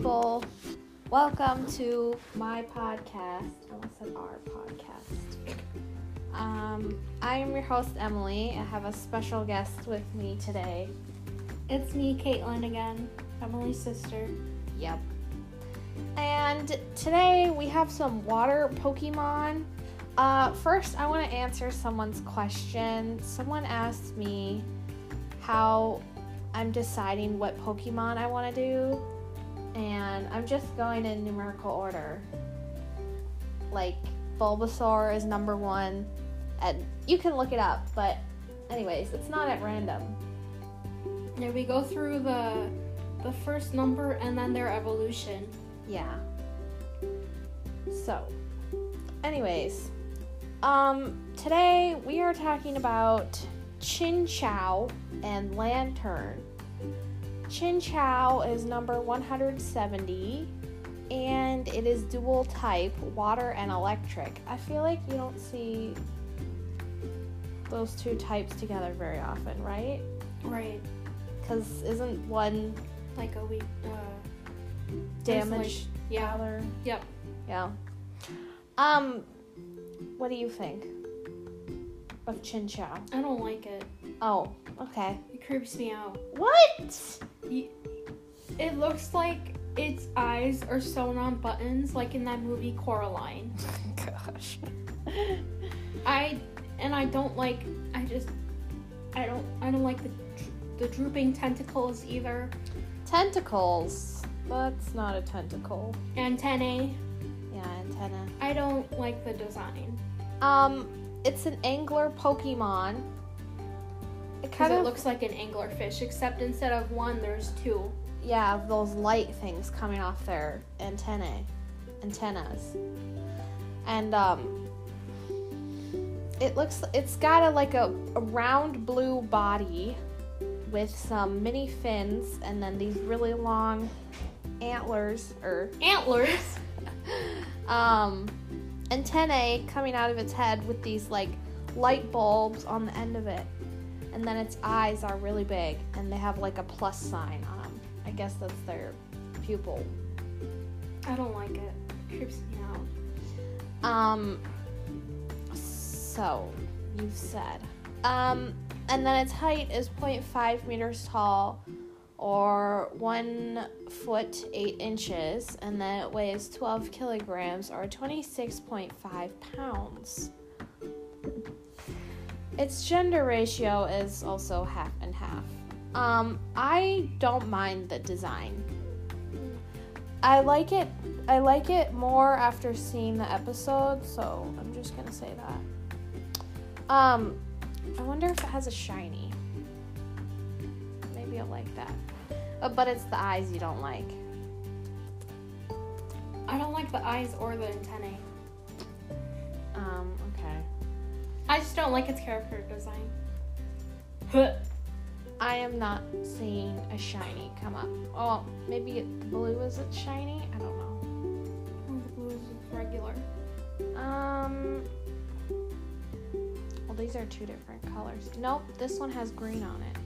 people. Welcome to my podcast. I said our podcast. Um, I am your host, Emily. I have a special guest with me today. It's me, Caitlin, again, Emily's sister. Yep. And today we have some water Pokemon. Uh, first, I want to answer someone's question. Someone asked me how I'm deciding what Pokemon I want to do, and I'm just going in numerical order. Like, Bulbasaur is number one, and you can look it up, but, anyways, it's not at random. Yeah, we go through the the first number and then their evolution. Yeah. So, anyways, um, today we are talking about Chinchou and Lanturn. Chinchou is number 170 and it is dual type, water and electric. I feel like you don't see those two types together very often, right? Right. Because isn't one Like a weak Uh, damaged yeah. other? Yep. Yeah. Um, what do you think of Chinchou? I don't like it. Oh, okay. It creeps me out. What? It looks like its eyes are sewn on buttons, like in that movie Coraline. Gosh. I and I don't like. I just. I don't. I don't like the the drooping tentacles either. Tentacles. That's not a tentacle. Antennae. Yeah, antenna. I don't like the design. Um, it's an angler Pokemon. It kind it of looks like an anglerfish, except instead of one, there's two. yeah, of those light things coming off their antennae, antennas, and um, it looks it's got a like a, a round blue body with some mini fins and then these really long antlers or Antlers. um antennae coming out of its head with these like light bulbs on the end of it and then its eyes are really big and they have like a plus sign on them i guess that's their pupil I don't like it. It creeps me out. um so you've said um and then its height is 0.5 meters tall or one foot eight inches and then it weighs 12 kilograms or 26.5 pounds its gender ratio is also half and half. Um i don't mind the design. I like it i like it more after seeing the episode so i'm just gonna say that. Um i wonder if it has a shiny. Maybe i'll like that. Uh, but it's the eyes you don't like. I don't like the eyes or the antennae. um I just don't like its character design. I am not seeing a shiny come up oh maybe it, blue is it shiny i don't know Oh, the blue is regular. Um. Well, these are two different colors. Nope, this one has green on it.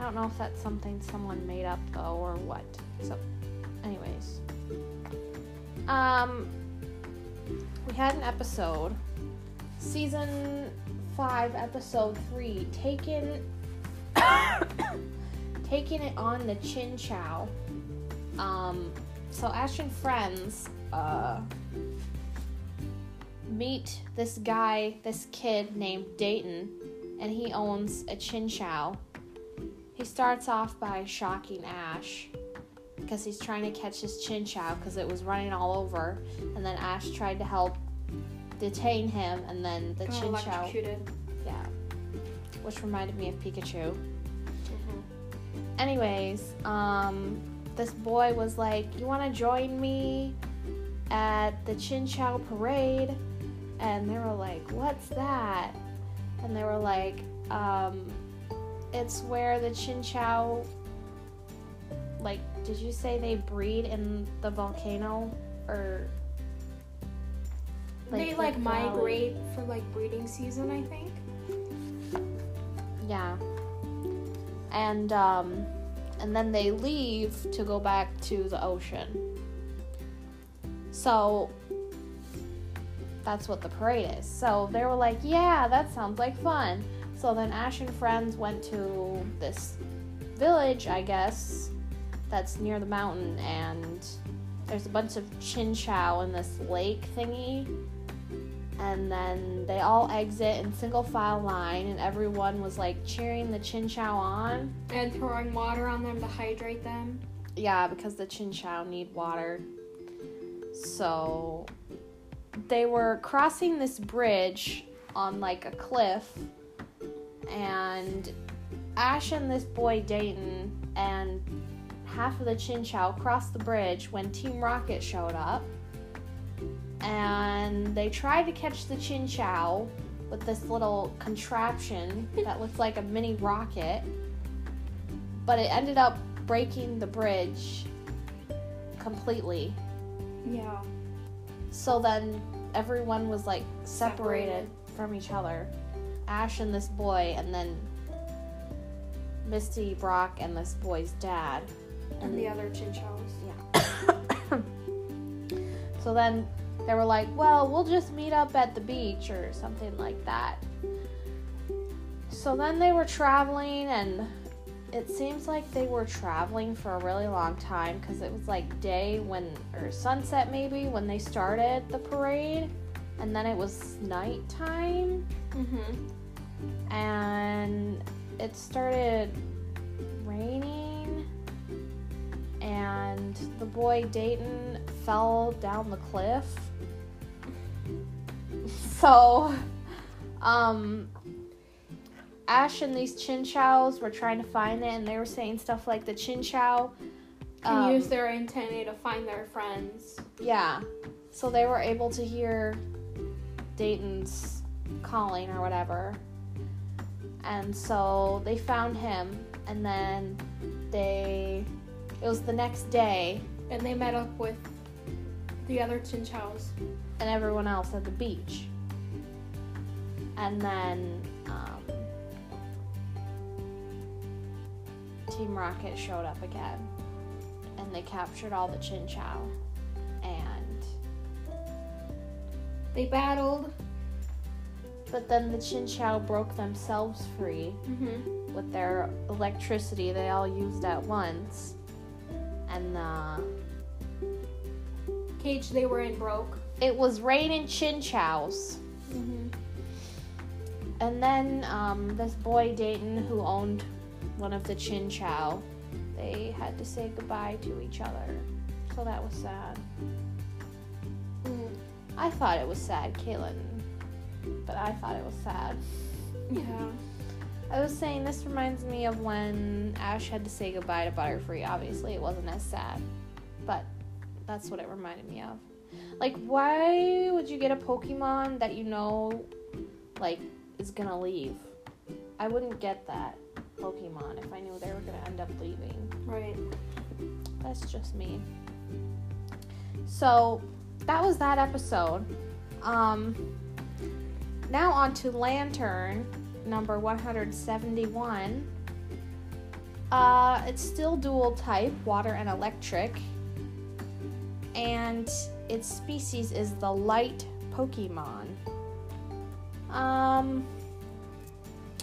I don't know if that's something someone made up though or what. So, anyways. Um. We had an episode, season five, episode three, taken. taking it on the Chinchou. Um. So Ash and friends. Uh meet this guy, this kid named Dayton, and he owns a chinchou. He starts off by shocking Ash because he's trying to catch his chinchou because it was running all over, and then Ash tried to help detain him, and then the Got chinchou, yeah, which reminded me of Pikachu. Mhm. Anyways, um, this boy was like, "You want to join me at the Chinchou parade?" And they were like, "What's that?" And they were like, um, "It's where the Chinchou, like, did you say they breed in the volcano or?" They the like valley?" migrate for like breeding season, I think. Yeah. And um and then they leave to go back to the ocean. So that's what the parade is. So they were like, yeah, that sounds like fun. So then Ash and friends went to this village, I guess, that's near the mountain, and there's a bunch of chinchou in this lake thingy. And then they all exit in single file line, and everyone was like cheering the chinchou on. And throwing water on them to hydrate them. Yeah, because the chinchou need water. So they were crossing this bridge on like a cliff, and Ash and this boy Dayton and half of the chinchou crossed the bridge when Team Rocket showed up. And they tried to catch the chinchou with this little contraption that looked like a mini rocket, but it ended up breaking the bridge completely. Yeah. So then everyone was like separated, Separated. from each other. Ash and this boy, and then Misty, Brock, and this boy's dad. And the other chinchous. Yeah. So then they were like, well, we'll just meet up at the beach or something like that. So then they were traveling, and it seems like they were traveling for a really long time because it was like day when, or sunset maybe, when they started the parade. And then it was nighttime, Mm-hmm. and it started raining. And the boy Dayton fell down the cliff. So, um, Ash and these chinchous were trying to find it, and they were saying stuff like the chinchou Can um, use their antennae to find their friends. Yeah. So they were able to hear Dayton's calling or whatever. And so they found him and then they it was the next day And they met up with the other chinchous. and everyone else at the beach. And then um, Team Rocket showed up again and they captured all the chinchou and They battled. But then the Chinchou broke themselves free Mm-hmm. with their electricity they all used at once. And the Cage they were in broke. it was raining Chinchous. Mm-hmm. And then um, this boy Dayton, who owned one of the Chinchou, they had to say goodbye to each other. So that was sad. Mm. I thought it was sad, Kaylin. But I thought it was sad. Yeah. I was saying this reminds me of when Ash had to say goodbye to Butterfree. Obviously, it wasn't as sad, but that's what it reminded me of. Like, why would you get a Pokemon that you know, like, is gonna leave? I wouldn't get that Pokemon if I knew they were gonna end up leaving. Right. That's just me. So that was that episode. Um, now on to Lanturn number 171. Uh, it's still dual type, water and electric. And its species is the light Pokemon. Um,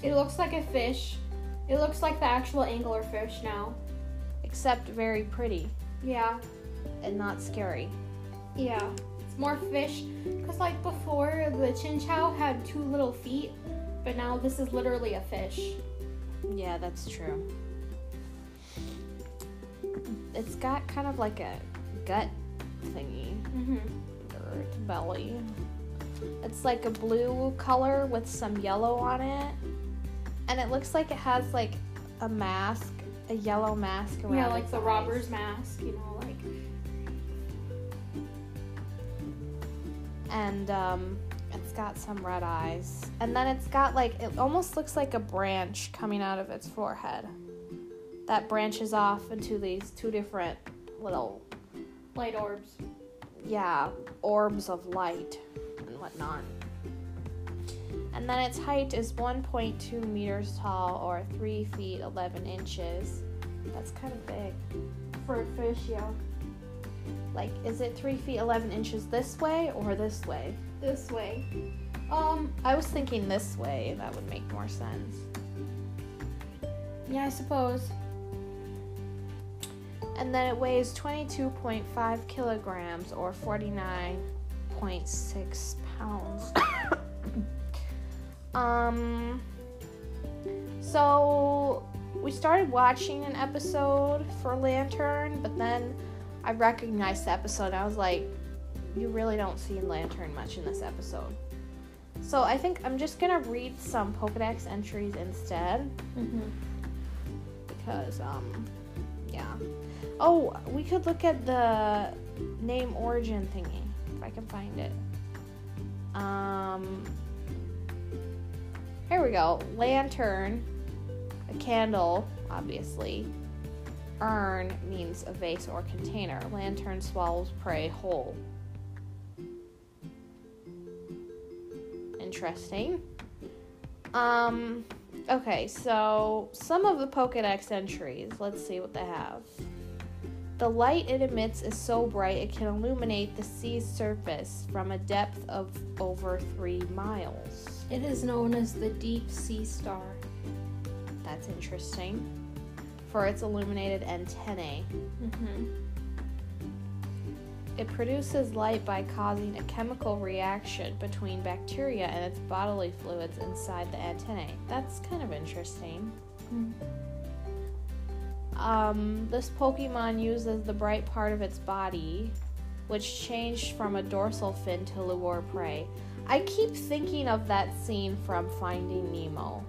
It looks like a fish. It looks like the actual anglerfish now. except very pretty Yeah. and not scary. Yeah. It's more fish. Because, like, before, the chinchou had two little feet, but now this is literally a fish. Yeah, that's true. It's got kind of like a gut thingy, Mm-hmm. belly. It's like a blue color with some yellow on it. And it looks like it has like a mask, a yellow mask around Yeah, like the eyes. robber's mask, you know, like. And um, it's got some red eyes. And then it's got like, it almost looks like a branch coming out of its forehead. That branches off into these two different little Light orbs. yeah, orbs of light and whatnot. And then its height is 1.2 meters tall or 3 feet 11 inches. That's kind of big. For a fish, yeah. Like, is it three feet eleven inches this way or this way? This way. Um, I was thinking this way. That would make more sense. yeah, I suppose. And then it weighs 22.5 kilograms or 49.6 pounds. um, so we started watching an episode for Lanturn, but then I recognized the episode. And I was like, you really don't see Lanturn much in this episode. So I think I'm just gonna read some Pokedex entries instead Mm-hmm. because um yeah oh we could look at the name origin thingy if i can find it um here we go. Lantern a candle obviously. Urn means a vase or container. Lanturn swallows prey whole. Interesting. Um Okay, so some of the Pokedex entries, let's see what they have. The light it emits is so bright it can illuminate the sea's surface from a depth of over three miles. It is known as the Deep Sea Star. That's interesting. For its illuminated antennae, Mm-hmm. it produces light by causing a chemical reaction between bacteria and its bodily fluids inside the antennae. That's kind of interesting. Um, this Pokemon uses the bright part of its body, which changed from a dorsal fin to lure prey. I keep thinking of that scene from Finding Nemo,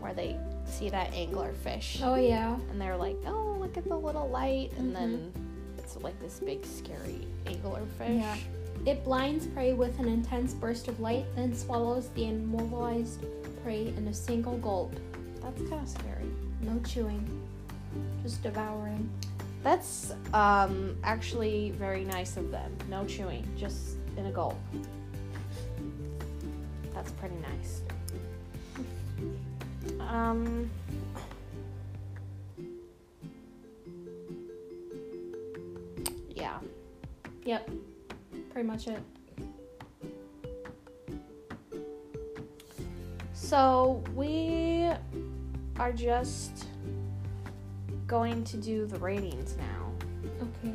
where they see that anglerfish, Oh yeah. and they're like, "Oh, look at the little light," and then it's like this big scary anglerfish. Yeah. It blinds prey with an intense burst of light, then swallows the immobilized prey in a single gulp. That's kind of scary. No chewing, just devouring. That's um, actually very nice of them. No chewing, just in a gulp. That's pretty nice. Um, yeah. Yep. Pretty much it. So we are just going to do the ratings now. Okay.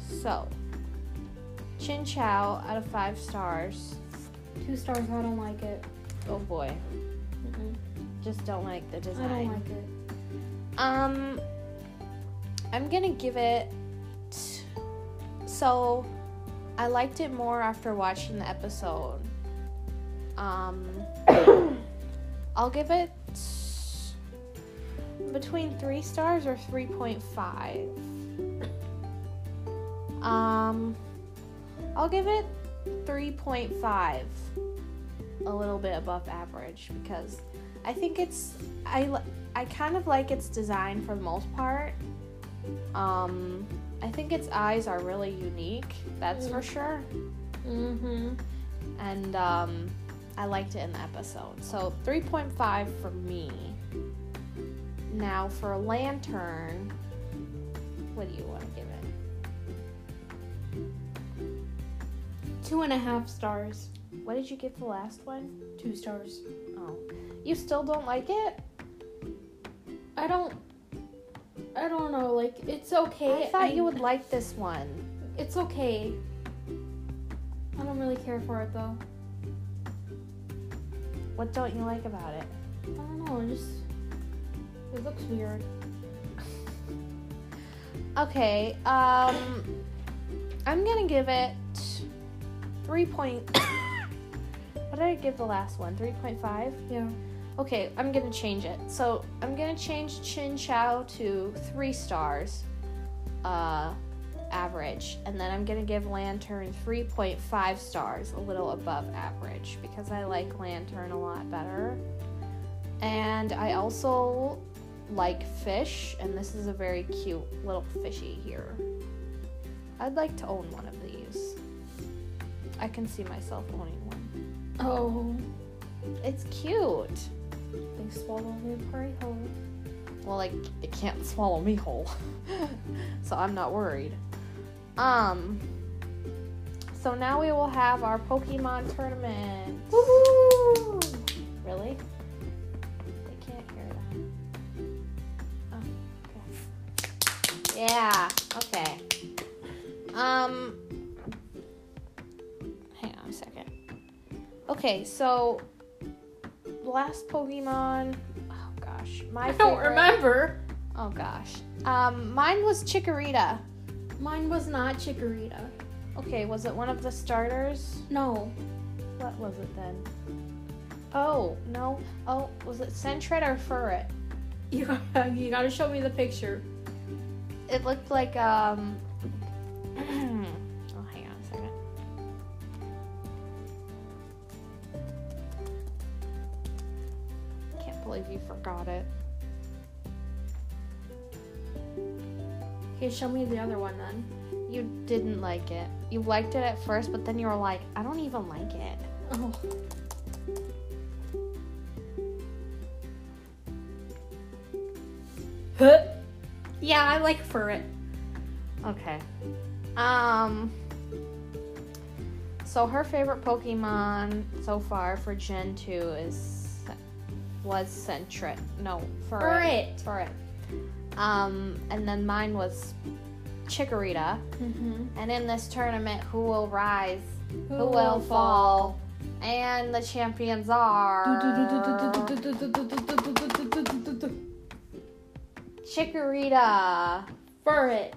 So, Chinchou out of five stars. Two stars. I don't like it. Oh boy, Mm-mm. just don't like the design. I don't like it. Um, I'm gonna give it. So, I liked it more after watching the episode. Um, I'll give it between three stars or three point five. Um, I'll give it three point five, a little bit above average because I think it's I I kind of like its design for the most part. Um, I think its eyes are really unique. That's for sure. Mm-hmm. And um, I liked it in the episode. So 3.5 for me. Now for a Lanturn, what do you want to give it? Two and a half stars. What did you give the last one? Two stars. Oh, you still don't like it? I don't. I don't know. Like it's okay. I thought you would like this one. It's okay. I don't really care for it though. What don't you like about it? I don't know. Just it looks weird. Okay, um, I'm gonna give it three point. what did I give the last one? Three point five. Yeah. Okay, I'm gonna change it. So I'm gonna change Chinchou to three stars, uh, average, and then I'm gonna give Lanturn 3.5 stars, a little above average, because I like Lanturn a lot better. And I also like fish, and this is a very cute little fishy here. I'd like to own one of these. I can see myself owning one. Oh. It's cute. They swallow me prey whole. Well, like it can't swallow me whole, so I'm not worried. Um. So now we will have our Pokemon tournament. Woohoo! Really? Yeah. Okay. Um. Hang on a second. Okay, so last Pokemon. Oh gosh, my I don't favorite- remember. Oh gosh. Um, mine was Chikorita. Mine was not Chikorita. Okay, was it one of the starters? No. What was it then? Oh no. Oh, was it Sentret or Furret? You gotta, you gotta show me the picture. It looked like um. oh, hang on a second. Can't believe you forgot it. Okay, show me the other one then. You didn't like it. You liked it at first, but then you were like, I don't even like it. Oh. Huh. Yeah, I like Furret. Okay. Um. So her favorite Pokemon so far for Gen 2 is was Sentret. No, Furret. Furret. Furret. Um, and then mine was Chikorita. Mm-hmm. And in this tournament, who will rise? Who, will fall? And the champions are Chikorita. Furret.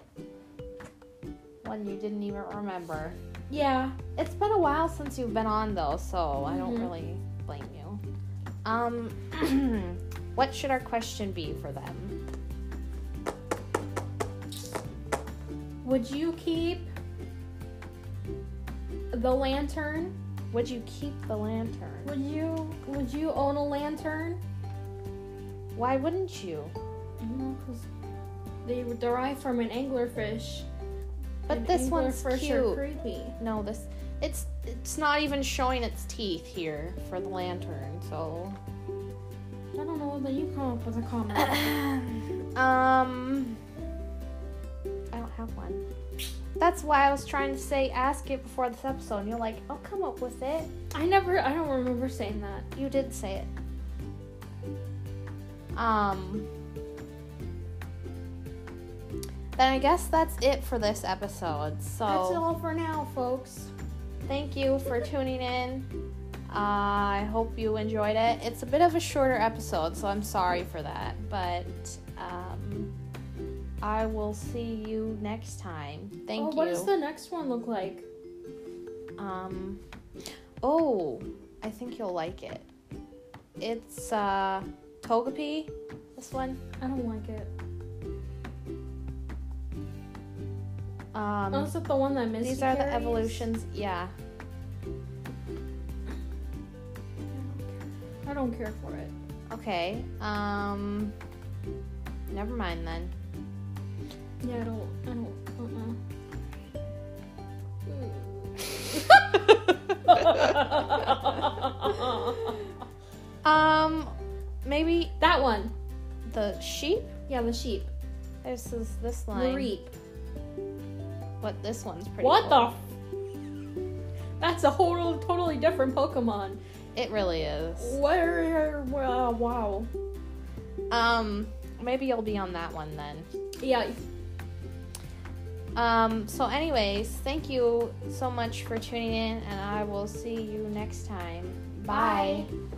One you didn't even remember. Yeah. It's been a while since you've been on though, so I don't Mhm. really blame you. Um, what should our question be for them? Would you keep the lantern? Would you keep the lantern? Would you would you own a lantern? Why wouldn't you? Because they were derived from an anglerfish. But and this one's cute. Creepy. No, this it's it's not even showing its teeth here for the lantern. So, I don't know. Then you come up with a comment. um, I don't have one. That's why I was trying to say ask it before this episode. And you're like, I'll come up with it. I never. I don't remember saying that. You did say it. Um. Then I guess that's it for this episode. So That's all for now, folks. thank you for tuning in. Uh, I hope you enjoyed it. It's a bit of a shorter episode, so I'm sorry for that. But um, I will see you next time. Thank oh, you. What does the next one look like? Um, oh, I think you'll like it. It's uh, Togepi. This one. I don't like it. Um, oh, is it the one that Misty these are the evolutions. Yeah. I don't care for it. Okay. Um, never mind then. Yeah, I don't. I don't. Uh-uh. um, maybe that one. the sheep. Yeah, the sheep. This is this The line. reap. What this one's pretty. What cool. the? F- That's a whole totally different Pokemon. It really is. Where? Wow. wow. Um, maybe you'll be on that one then. Yeah. Um, so, anyways, thank you so much for tuning in, and I will see you next time. Bye. Bye.